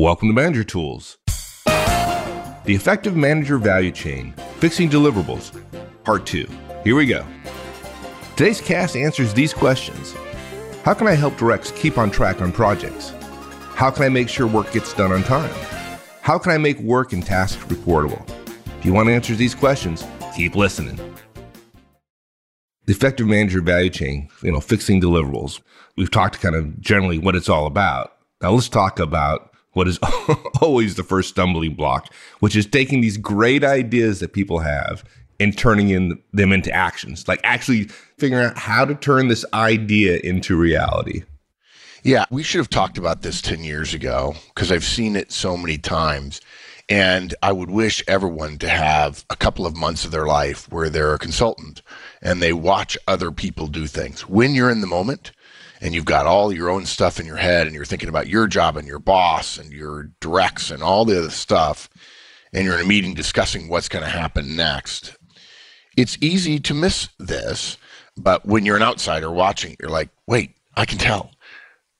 Welcome to Manager Tools. The Effective Manager Value Chain Fixing Deliverables, Part 2. Here we go. Today's cast answers these questions How can I help directs keep on track on projects? How can I make sure work gets done on time? How can I make work and tasks reportable? If you want to answer these questions, keep listening. The effective manager value chain, you know, fixing deliverables. We've talked kind of generally what it's all about. Now let's talk about what is always the first stumbling block, which is taking these great ideas that people have and turning in them into actions, like actually figuring out how to turn this idea into reality. Yeah, we should have talked about this 10 years ago because I've seen it so many times. And I would wish everyone to have a couple of months of their life where they're a consultant and they watch other people do things. When you're in the moment, and you've got all your own stuff in your head and you're thinking about your job and your boss and your directs and all the other stuff and you're in a meeting discussing what's going to happen next it's easy to miss this but when you're an outsider watching you're like wait i can tell.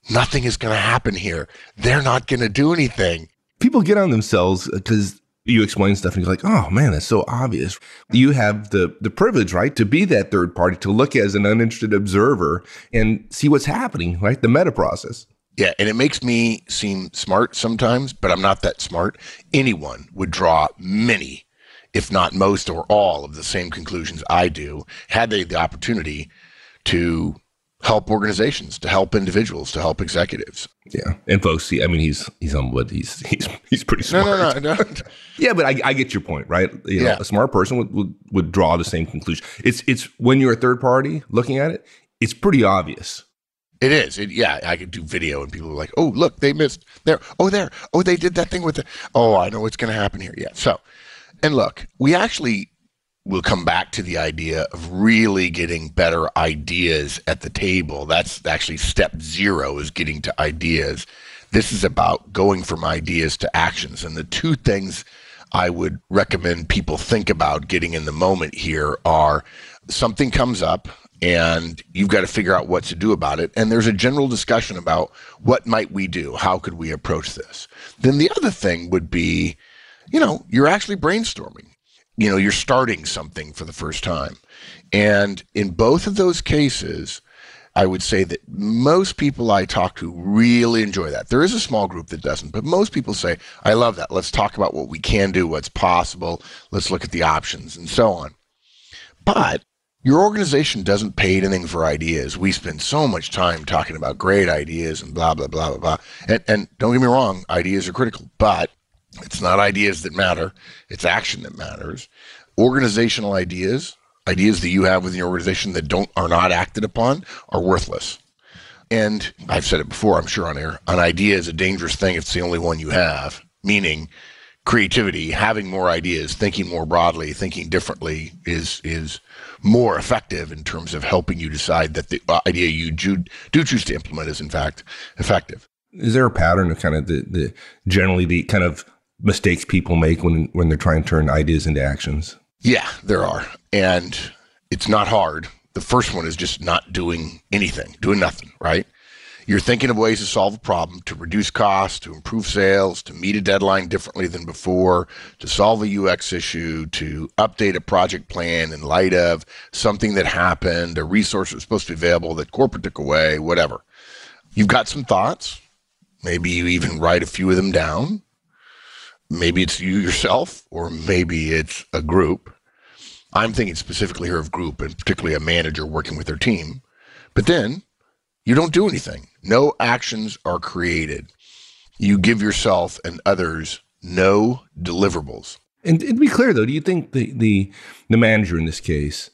Nothing is going to happen here. They're not going to do anything. People get on themselves because you explain stuff and you're like, oh man, that's so obvious. You have the the privilege, right, to be that third party, to look as an uninterested observer and see what's happening, right? The meta process. Yeah, and it makes me seem smart sometimes, but I'm not that smart. Anyone would draw many, if not most or all, of the same conclusions I do had they the opportunity to help organizations, to help individuals, to help executives. Yeah, and folks, see, I mean, he's he's on what he's he's he's pretty smart. No, no, no, no. yeah, but I, I get your point, right? You know, yeah. a smart person would, would would draw the same conclusion. It's it's when you're a third party looking at it, it's pretty obvious. It is. It, yeah, I could do video and people are like, "Oh, look, they missed there. Oh, there. Oh, they did that thing with the. Oh, I know what's going to happen here." Yeah. So, and look, we actually we'll come back to the idea of really getting better ideas at the table. That's actually step zero is getting to ideas. This is about going from ideas to actions. And the two things I would recommend people think about getting in the moment here are something comes up and you've got to figure out what to do about it. And there's a general discussion about what might we do? How could we approach this? Then the other thing would be, you know, you're actually brainstorming you know you're starting something for the first time. And in both of those cases i would say that most people i talk to really enjoy that. There is a small group that doesn't but most people say i love that. Let's talk about what we can do what's possible. Let's look at the options and so on. But your organization doesn't pay anything for ideas. We spend so much time talking about great ideas and blah, blah, blah, blah, blah. And, and don't get me wrong, ideas are critical, but it's not ideas that matter, it's action that matters. Organizational ideas, ideas that you have within your organization that don't are not acted upon are worthless. And I've said it before, I'm sure on air, an idea is a dangerous thing if it's the only one you have, meaning creativity, having more ideas, thinking more broadly, thinking differently is is more effective in terms of helping you decide that the uh, idea you do, do choose to implement is in fact effective. Is there a pattern of kind of the, the generally the kind of mistakes people make when when they're trying to turn ideas into actions? Yeah, there are. And it's not hard. The first one is just not doing anything, doing nothing, right? You're thinking of ways to solve a problem, to reduce costs, to improve sales, to meet a deadline differently than before, to solve a UX issue, to update a project plan in light of something that happened, a resource that was supposed to be available that corporate took away, whatever. You've got some thoughts. Maybe you even write a few of them down maybe it's you yourself or maybe it's a group. I'm thinking specifically here of group and particularly a manager working with their team. But then you don't do anything. No actions are created. You give yourself and others no deliverables. And, to be clear though, do you think the the the manager in this case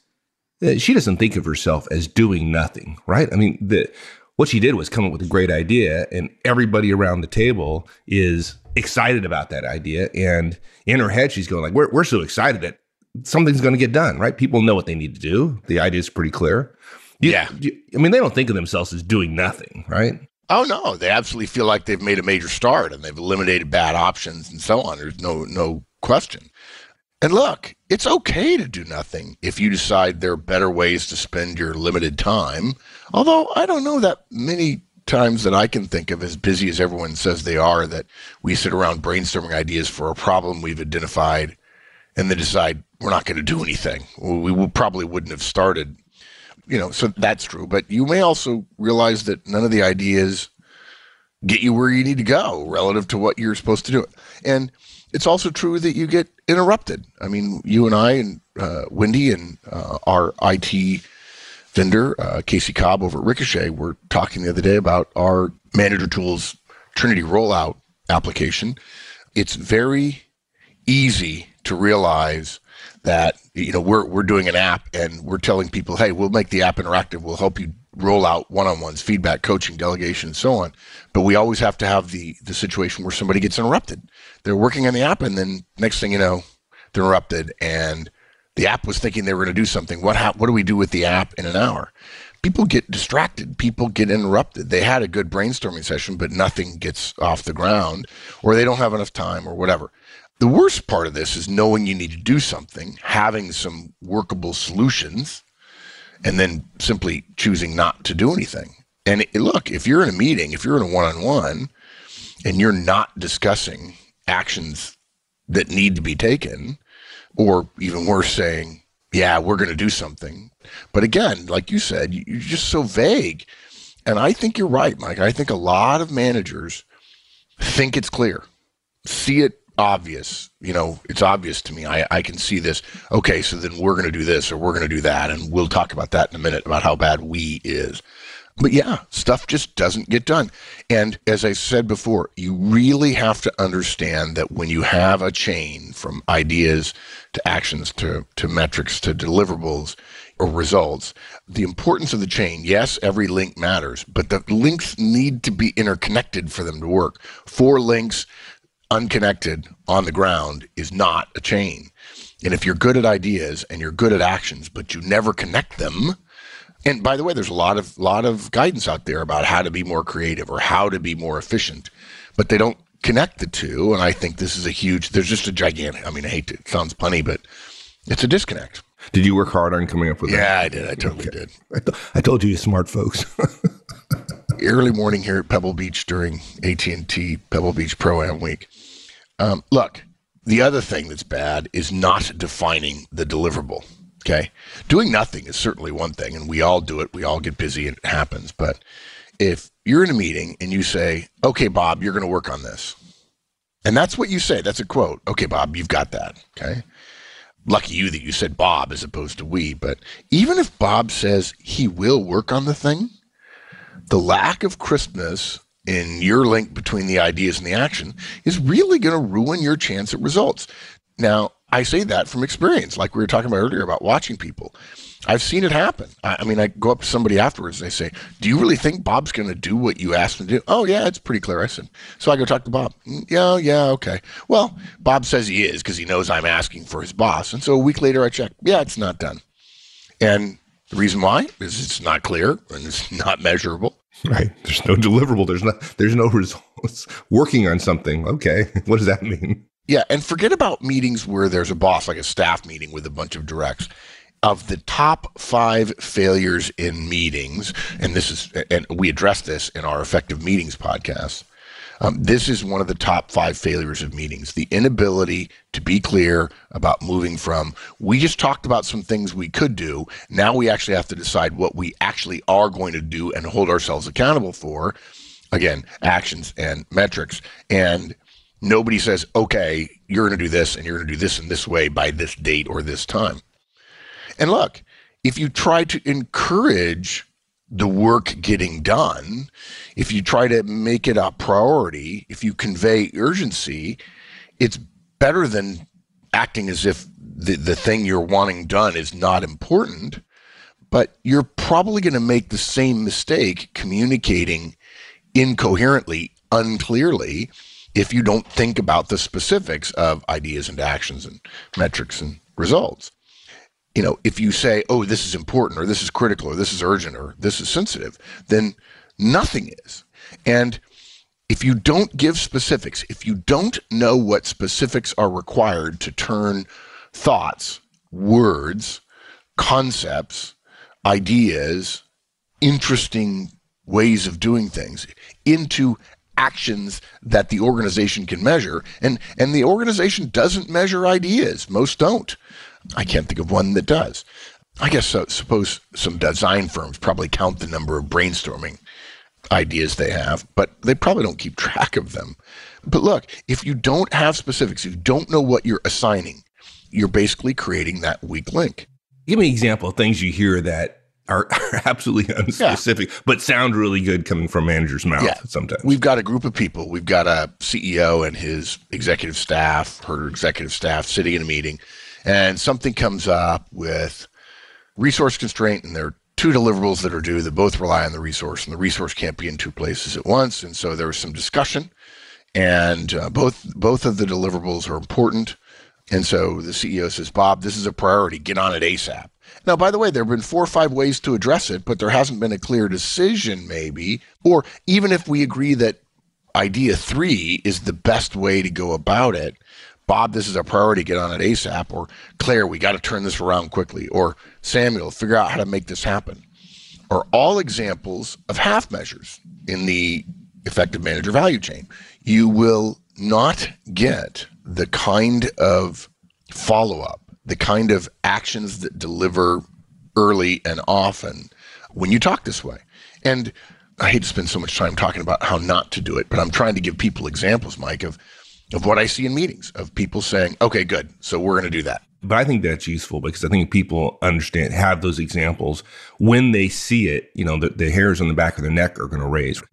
uh, she doesn't think of herself as doing nothing, right? I mean, the what she did was come up with a great idea and everybody around the table is excited about that idea. And in her head, she's going like, we're, we're so excited that something's going to get done, right? People know what they need to do. The idea is pretty clear. You, yeah. You, I mean, they don't think of themselves as doing nothing, right? Oh no, they absolutely feel like they've made a major start and they've eliminated bad options and so on. There's no no question. And look, it's okay to do nothing if you decide there are better ways to spend your limited time. Although I don't know that many times that I can think of, as busy as everyone says they are, that we sit around brainstorming ideas for a problem we've identified and then decide we're not going to do anything. We, probably wouldn't have started. You know, so that's true. But you may also realize that none of the ideas get you where you need to go relative to what you're supposed to do. And it's also true that you get interrupted. I mean, you and I and uh, Wendy and uh, our IT vendor, uh, Casey Cobb over at Ricochet, were talking the other day about our Manager Tools Trinity rollout application. It's very easy to realize that you know we're we're doing an app and we're telling people, hey, we'll make the app interactive. We'll help you roll out one-on-ones, feedback, coaching, delegation, and so on. But we always have to have the the situation where somebody gets interrupted. They're working on the app, and then next thing you know, they're interrupted, and the app was thinking they were going to do something. What ha- what do we do with the app in an hour? People get distracted. People get interrupted. They had a good brainstorming session, but nothing gets off the ground, or they don't have enough time, or whatever. The worst part of this is knowing you need to do something, having some workable solutions, and then simply choosing not to do anything. And it, look, if you're in a meeting, if you're in a one on one, and you're not discussing actions that need to be taken, or even worse, saying, yeah, we're going to do something. But again, like you said, you're just so vague. And I think you're right, Mike. I think a lot of managers think it's clear, see it obvious. You know, it's obvious to me. I, I can see this. Okay, so then we're going to do this or we're going to do that. And we'll talk about that in a minute about how bad we is. But yeah, stuff just doesn't get done. And as I said before, you really have to understand that when you have a chain from ideas to actions to, to metrics to deliverables or results, the importance of the chain, yes, every link matters, but the links need to be interconnected for them to work. Four links unconnected on the ground is not a chain. And if you're good at ideas and you're good at actions, but you never connect them, and by the way, there's a lot of lot of guidance out there about how to be more creative or how to be more efficient, but they don't connect the two. And I think this is a huge. There's just a gigantic. I mean, I hate to, it sounds funny, but it's a disconnect. Did you work hard on coming up with yeah, that? Yeah, I did. I totally okay. did. I, th- I, told you, you smart folks. Early morning here at Pebble Beach during AT and T Pebble Beach Pro Am Week. Um, look, the other thing that's bad is not defining the deliverable. Okay. Doing nothing is certainly one thing, and we all do it. We all get busy and it happens. But if you're in a meeting and you say, okay, Bob, you're going to work on this, and that's what you say, that's a quote. Okay, Bob, you've got that. Okay. Lucky you that you said Bob as opposed to we. But even if Bob says he will work on the thing, the lack of crispness in your link between the ideas and the action is really going to ruin your chance at results. Now, I say that from experience, like we were talking about earlier about watching people. I've seen it happen. I, I mean, I go up to somebody afterwards and they say, Do you really think Bob's going to do what you asked him to do? Oh, yeah, it's pretty clear. I said, So I go talk to Bob. Mm, yeah, yeah, okay. Well, Bob says he is because he knows I'm asking for his boss. And so a week later, I check. Yeah, it's not done. And the reason why is it's not clear and it's not measurable. Right. There's no deliverable. There's no there's no results. Working on something. Okay. What does that mean? Yeah, and forget about meetings where there's a boss, like a staff meeting with a bunch of directs. Of the top five failures in meetings, and this is, and we address this in our effective meetings podcast. Um, this is one of the top five failures of meetings the inability to be clear about moving from we just talked about some things we could do. Now we actually have to decide what we actually are going to do and hold ourselves accountable for. Again, actions and metrics. And nobody says, okay, you're going to do this and you're going to do this in this way by this date or this time. And look, if you try to encourage the work getting done, if you try to make it a priority, if you convey urgency, it's better than acting as if the, the thing you're wanting done is not important. But you're probably going to make the same mistake communicating incoherently, unclearly, if you don't think about the specifics of ideas and actions and metrics and results you know, if you say, oh, this is important or this is critical or this is urgent or this is sensitive, then nothing is. And if you don't give specifics, if you don't know what specifics are required to turn thoughts, words, concepts, ideas, interesting ways of doing things into actions that the organization can measure. And, and the organization doesn't measure ideas. Most don't. I can't think of one that does. I guess so, suppose some design firms probably count the number of brainstorming ideas they have, but they probably don't keep track of them. But look, if you don't have specifics, if you don't know what you're assigning, you're basically creating that weak link. Give me an example of things you hear that are, are absolutely unspecific, yeah. but sound really good coming from manager's mouth yeah. sometimes. We've got a group of people. We've got a CEO and his executive staff, her executive staff sitting in a meeting, and something comes up with resource constraint and there are two deliverables that are due that both rely on the resource and the resource can't be in two places at once. And so there was some discussion and uh, both, both of the deliverables are important. And so the CEO says, Bob, this is a priority. Get on it ASAP. Now, by the way, there have been four or five ways to address it, but there hasn't been a clear decision, maybe. Or even if we agree that idea three is the best way to go about it, Bob, this is a priority. Get on it ASAP. Or Claire, we got to turn this around quickly. Or Samuel, figure out how to make this happen. Are all examples of half measures in the effective manager value chain. You will not get the kind of follow up, the kind of actions that deliver early and often when you talk this way. And I hate to spend so much time talking about how not to do it, but I'm trying to give people examples, Mike, of of what I see in meetings of people saying, okay, good. So we're going to do that. But I think that's useful because I think people understand, have those examples when they see it, you know, the, the hairs on the back of their neck are going to raise,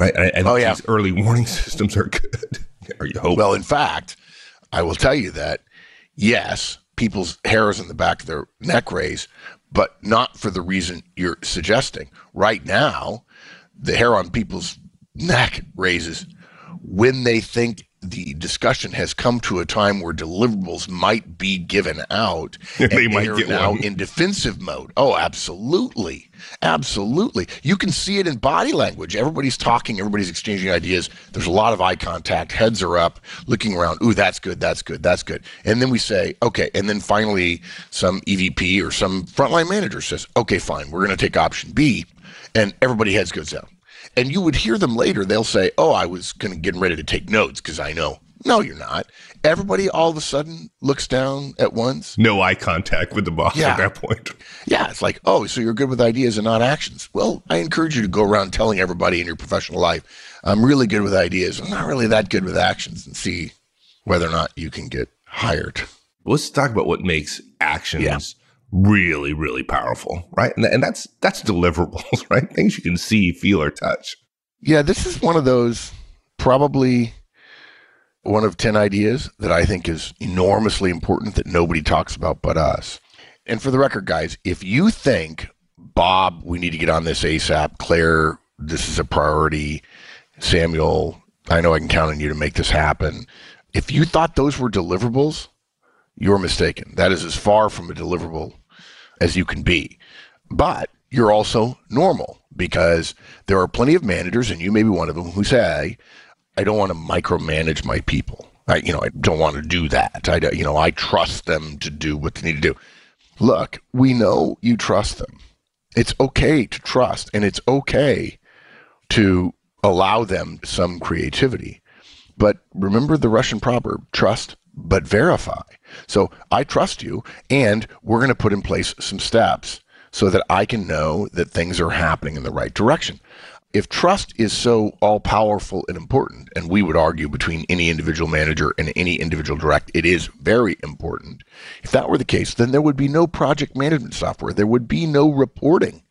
right? I, I oh, yeah. These early warning systems are good. or you hope. Well, in fact, I will tell you that yes, people's hairs in the back of their neck raise, but not for the reason you're suggesting. Right now, the hair on people's neck raises when they think the discussion has come to a time where deliverables might be given out and they might get now one. in defensive mode. Oh, absolutely. Absolutely. You can see it in body language. Everybody's talking, everybody's exchanging ideas. There's a lot of eye contact, heads are up, looking around. Ooh, that's good, that's good, that's good. And then we say, okay. And then finally, some EVP or some frontline manager says, okay, fine, we're going to take option B. And everybody heads goes down. And you would hear them later. They'll say, "Oh, I was going to get ready to take notes because I know." No, you're not. Everybody all of a sudden looks down at once. No eye contact with the boss yeah. at that point. Yeah, it's like, oh, so you're good with ideas and not actions. Well, I encourage you to go around telling everybody in your professional life, I'm really good with ideas. I'm not really that good with actions, and see whether or not you can get hired. Let's talk about what makes actions yeah really, really powerful, right? And, and that's that's deliverables, right? Things you can see, feel, or touch. Yeah, this is one of those probably one of 10 ideas that I think is enormously important that nobody talks about but us. And for the record, guys, if you think, Bob, we need to get on this ASAP, Claire, this is a priority, Samuel, I know I can count on you to make this happen. If you thought those were deliverables, you're mistaken. That is as far from a deliverable as you can be. But you're also normal because there are plenty of managers, and you may be one of them, who say, I don't want to micromanage my people. I, you know, I don't want to do that. I, you know, I trust them to do what they need to do. Look, we know you trust them. It's okay to trust, and it's okay to allow them some creativity. But remember the Russian proverb trust but verify. So I trust you, and we're going to put in place some steps so that I can know that things are happening in the right direction. If trust is so all powerful and important, and we would argue between any individual manager and any individual direct, it is very important. If that were the case, then there would be no project management software, there would be no reporting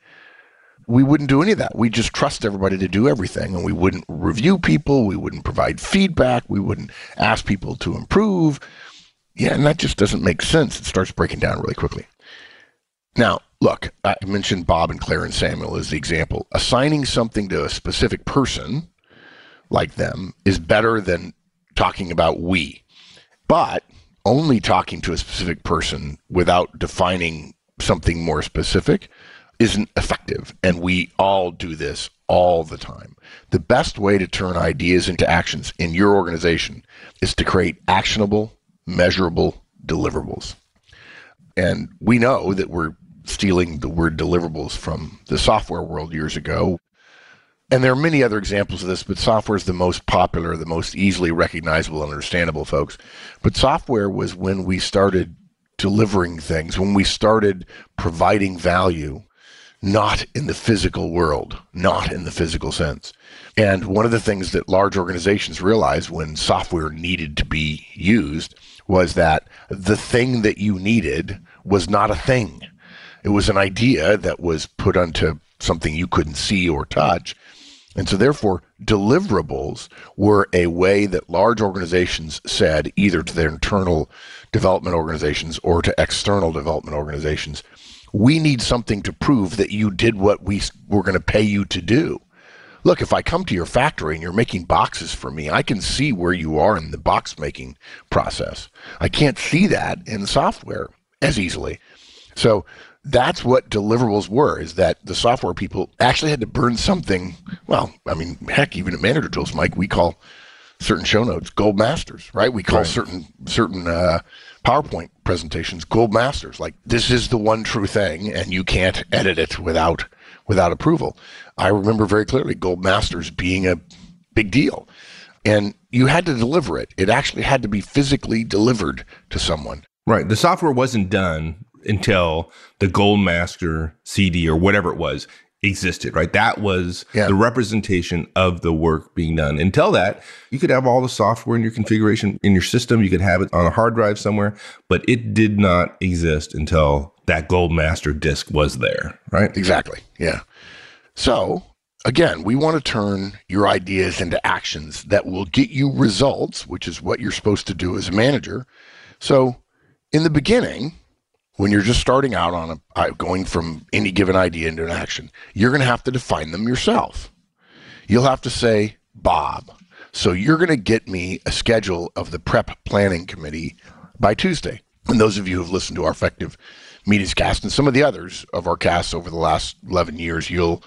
we wouldn't do any of that. We just trust everybody to do everything, and we wouldn't review people. We wouldn't provide feedback. We wouldn't ask people to improve. Yeah, and that just doesn't make sense. It starts breaking down really quickly. Now, look, I mentioned Bob and Claire and Samuel as the example. Assigning something to a specific person like them is better than talking about we. But only talking to a specific person without defining something more specific isn't effective. And we all do this all the time. The best way to turn ideas into actions in your organization is to create actionable, measurable deliverables. And we know that we're stealing the word deliverables from the software world years ago. and there are many other examples of this, but software is the most popular, the most easily recognizable and understandable, folks. But software was when we started delivering things, when we started providing value, not in the physical world, not in the physical sense. And one of the things that large organizations realized when software needed to be used was that the thing that you needed was not a thing. It was an idea that was put onto something you couldn't see or touch and so, therefore, deliverables were a way that large organizations said, either to their internal development organizations or to external development organizations, we need something to prove that you did what we were going to pay you to do. Look, if I come to your factory and you're making boxes for me, I can see where you are in the box making process. I can't see that in software as easily. So that's what deliverables were is that the software people actually had to burn something. Well i mean heck even at manager tools mike we call certain show notes gold masters right? We call right. certain certain uh, powerpoint presentations gold masters like this is the one true thing and you can't edit it without without approval. I remember very clearly gold masters being a big deal. And you had to deliver it. It actually had to be physically delivered to someone. Right. The software wasn't done until the Goldmaster CD or whatever it was existed, right? That was yeah. the representation of the work being done. Until that, you could have all the software in your configuration in your system, you could have it on a hard drive somewhere, but it did not exist until that Goldmaster disk was there, right? Exactly. Yeah. So, again, we want to turn your ideas into actions that will get you results, which is what you're supposed to do as a manager. So, in the beginning, when you're just starting out on a uh, going from any given idea into an action, you're going to have to define them yourself. You'll have to say, Bob, so you're going to get me a schedule of the prep planning committee by Tuesday. And those of you who've listened to our effective meetings cast and some of the others of our casts over the last 11 years, you'll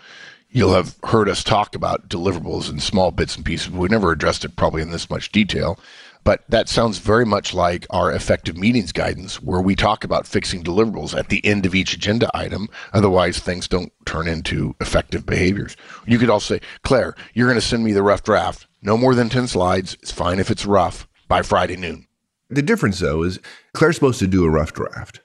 you'll have heard us talk about deliverables in small bits and pieces. We never addressed it probably in this much detail. But that sounds very much like our effective meetings guidance, where we talk about fixing deliverables at the end of each agenda item. Otherwise, things don't turn into effective behaviors. You could also say, Claire, you're going to send me the rough draft. No more than 10 slides. It's fine if it's rough by Friday noon. The difference, though, is Claire's supposed to do a rough draft.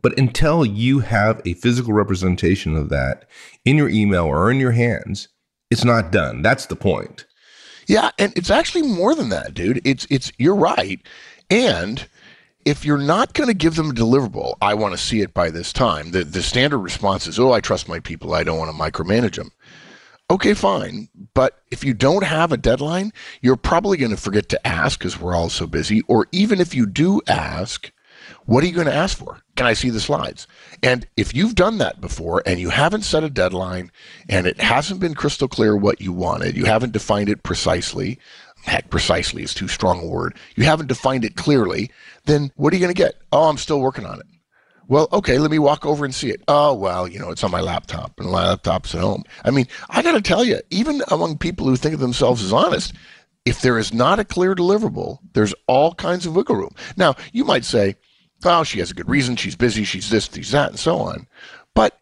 But until you have a physical representation of that in your email or in your hands, it's not done. That's the point. Yeah, and it's actually more than that, dude. It's it's you're right. And if you're not going to give them a deliverable, I want to see it by this time. The the standard response is, "Oh, I trust my people. I don't want to micromanage them." Okay, fine. But if you don't have a deadline, you're probably going to forget to ask because we're all so busy. Or even if you do ask, what are you going to ask for? Can I see the slides? And if you've done that before and you haven't set a deadline and it hasn't been crystal clear what you wanted, you haven't defined it precisely, heck, precisely is too strong a word, you haven't defined it clearly, then what are you going to get? Oh, I'm still working on it. Well, okay, let me walk over and see it. Oh, well, you know, it's on my laptop and my laptop's at home. I mean, I got to tell you, even among people who think of themselves as honest, if there is not a clear deliverable, there's all kinds of wiggle room. Now, you might say, well, she has a good reason. She's busy. She's this, she's that, and so on. But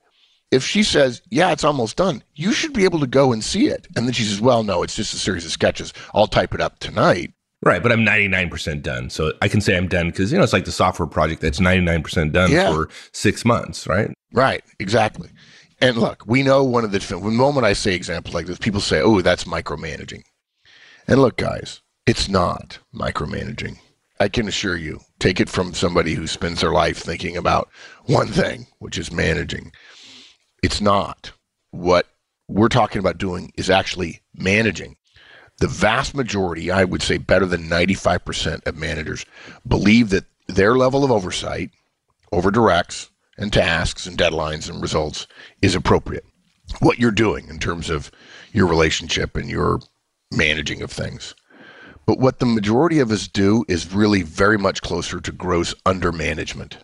if she says, yeah, it's almost done, you should be able to go and see it. And then she says, well, no, it's just a series of sketches. I'll type it up tonight. Right, but I'm 99% done. So I can say I'm done because, you know, it's like the software project that's 99% done yeah. for six months, right? Right, exactly. And look, we know one of the, the moment I say examples like this, people say, oh, that's micromanaging. And look, guys, it's not micromanaging. I can assure you, take it from somebody who spends their life thinking about one thing, which is managing. It's not. What we're talking about doing is actually managing. The vast majority, I would say better than 95% of managers, believe that their level of oversight over directs and tasks and deadlines and results is appropriate. What you're doing in terms of your relationship and your managing of things. But what the majority of us do is really very much closer to gross undermanagement.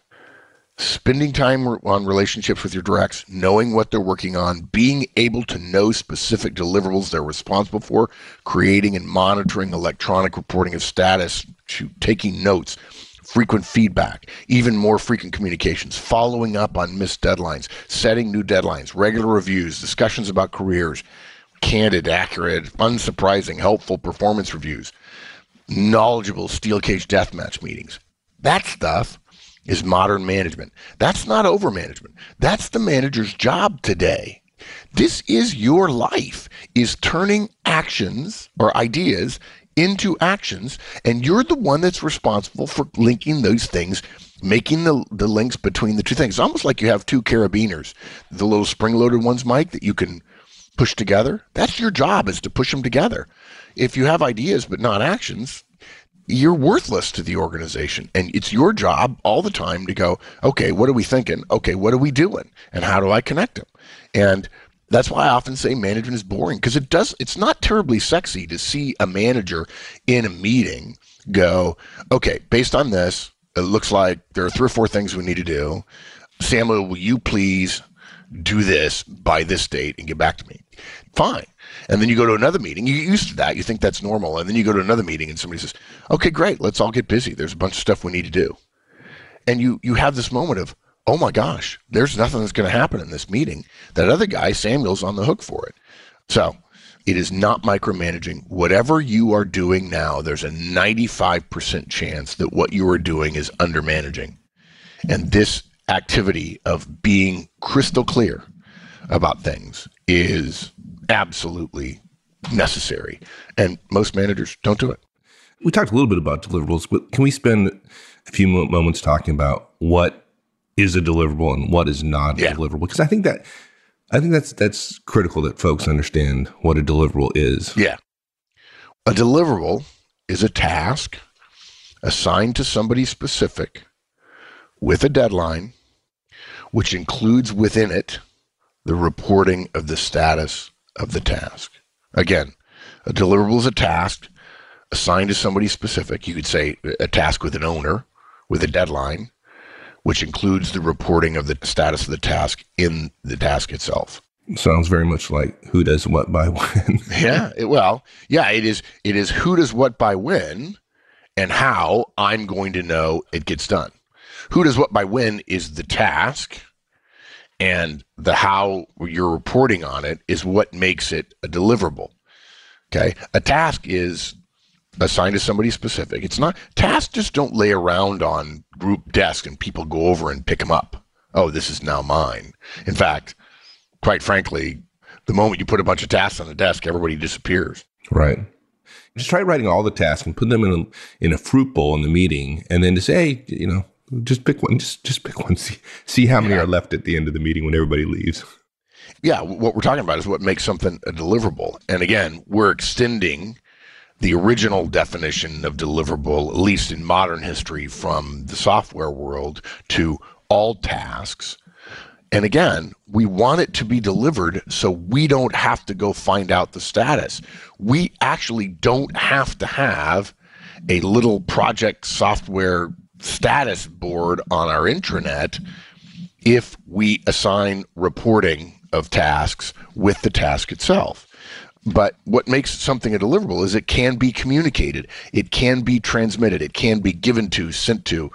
Spending time on relationships with your directs, knowing what they're working on, being able to know specific deliverables they're responsible for, creating and monitoring electronic reporting of status, taking notes, frequent feedback, even more frequent communications, following up on missed deadlines, setting new deadlines, regular reviews, discussions about careers, candid, accurate, unsurprising, helpful performance reviews, knowledgeable steel cage deathmatch meetings. That stuff is modern management. That's not over management. That's the manager's job today. This is your life is turning actions or ideas into actions and you're the one that's responsible for linking those things making the, the links between the two things. It's almost like you have two carabiners, the little spring loaded ones, Mike, that you can push together. That's your job is to push them together. If you have ideas but not actions, you're worthless to the organization. And it's your job all the time to go, okay, what are we thinking? Okay, what are we doing? And how do I connect them? And that's why I often say management is boring because it does it's not terribly sexy to see a manager in a meeting go, okay, based on this, it looks like there are three or four things we need to do. Samuel, will you please do this by this date and get back to me? Fine. And then you go to another meeting. You get used to that. You think that's normal. And then you go to another meeting and somebody says, okay, great. Let's all get busy. There's a bunch of stuff we need to do. And you, you have this moment of, oh my gosh, there's nothing that's going to happen in this meeting. That other guy, Samuel's on the hook for it. So it is not micromanaging. Whatever you are doing now, there's a 95% chance that what you are doing is undermanaging. And this activity of being crystal clear about things is absolutely necessary. And most managers don't do it. We talked a little bit about deliverables, but can we spend a few moments talking about what is a deliverable and what is not yeah. a deliverable? Because I think that I think that's that's critical that folks understand what a deliverable is. Yeah. A deliverable is a task assigned to somebody specific with a deadline, which includes within it the reporting of the status of the task. Again, a deliverable is a task assigned to somebody specific. You could say a task with an owner with a deadline which includes the reporting of the status of the task in the task itself. Sounds very much like who does what by when. yeah, it, well, yeah, it is. It is who does what by when, and how I'm going to know it gets done. Who does what by when is the task, and the how you're reporting on it is what makes it a deliverable. Okay, a task is assigned to somebody specific. It's not tasks just don't lay around on group desk and people go over and pick them up. Oh, this is now mine. In fact, quite frankly, the moment you put a bunch of tasks on the desk, everybody disappears. Right. Just try writing all the tasks and put them in a, in a fruit bowl in the meeting, and then to say, hey, you know, just pick one. Just just pick one. See see how many yeah. are left at the end of the meeting when everybody leaves. Yeah, what we're talking about is what makes something a deliverable. And again, we're extending the original definition of deliverable, at least in modern history, from the software world to all tasks. And again, we want it to be delivered so we don't have to go find out the status. We actually don't have to have a little project software status board on our intranet if we assign reporting of tasks with the task itself. But what makes something a deliverable is it can be communicated, it can be transmitted, it can be given to, sent to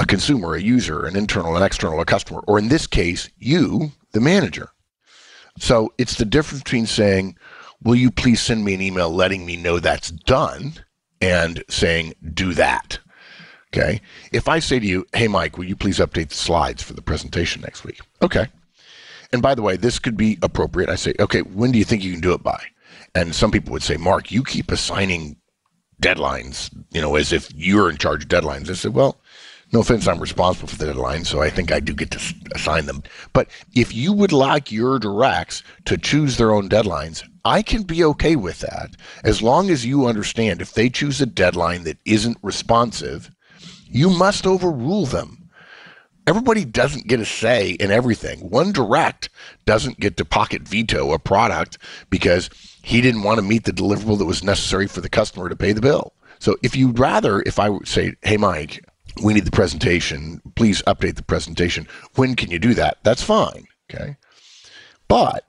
a consumer, a user, an internal, an external, a customer, or in this case, you, the manager. So it's the difference between saying, Will you please send me an email letting me know that's done? and saying, Do that. Okay. If I say to you, Hey, Mike, will you please update the slides for the presentation next week? Okay. And by the way, this could be appropriate. I say, okay, when do you think you can do it by? And some people would say, Mark, you keep assigning deadlines, you know, as if you're in charge of deadlines. I said, well, no offense, I'm responsible for the deadline, so I think I do get to assign them. But if you would like your directs to choose their own deadlines, I can be okay with that as long as you understand if they choose a deadline that isn't responsive, you must overrule them everybody doesn't get a say in everything. One direct doesn't get to pocket veto a product because he didn't want to meet the deliverable that was necessary for the customer to pay the bill. So if you'd rather, if I say, hey, Mike, we need the presentation, please update the presentation. When can you do that? That's fine. Okay. But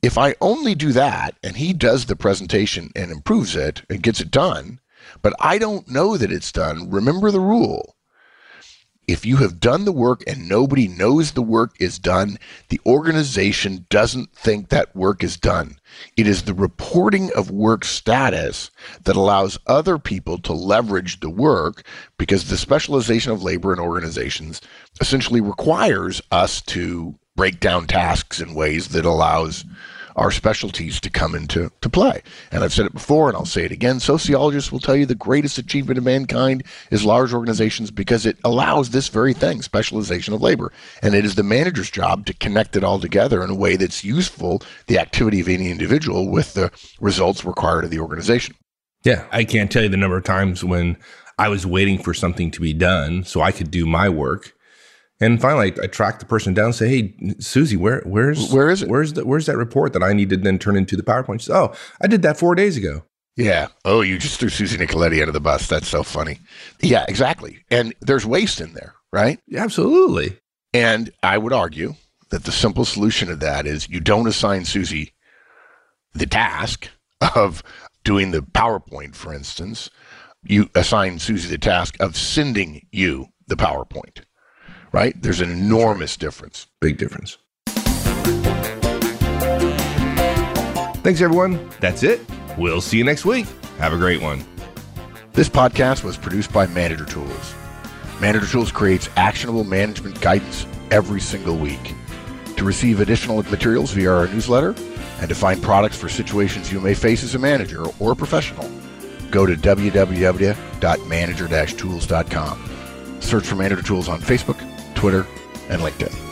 if I only do that and he does the presentation and improves it and gets it done, but I don't know that it's done, remember the rule if you have done the work and nobody knows the work is done, the organization doesn't think that work is done. It is the reporting of work status that allows other people to leverage the work because the specialization of labor in organizations essentially requires us to break down tasks in ways that allows our specialties to come into to play. And I've said it before and I'll say it again. Sociologists will tell you the greatest achievement of mankind is large organizations because it allows this very thing, specialization of labor. And it is the manager's job to connect it all together in a way that's useful, the activity of any individual with the results required of the organization. Yeah, I can't tell you the number of times when I was waiting for something to be done so I could do my work and finally, I, I tracked the person down and say, "Hey, Susie, where where's where is it? Where's the where's that report that I need to then turn into the PowerPoint?" Says, "Oh, I did that four days ago." Yeah. Oh, you just threw Susie Nicoletti under the bus. That's so funny. Yeah, exactly. And there's waste in there, right? Yeah, absolutely. And I would argue that the simple solution to that is you don't assign Susie the task of doing the PowerPoint, for instance. You assign Susie the task of sending you the PowerPoint right? There's an enormous difference. Big difference. Thanks, everyone. That's it. We'll see you next week. Have a great one. This podcast was produced by Manager Tools. Manager Tools creates actionable management guidance every single week. To receive additional materials via our newsletter and to find products for situations you may face as a manager or a professional, go to www.manager-tools.com. Search for Manager Tools on Facebook, Twitter, and LinkedIn.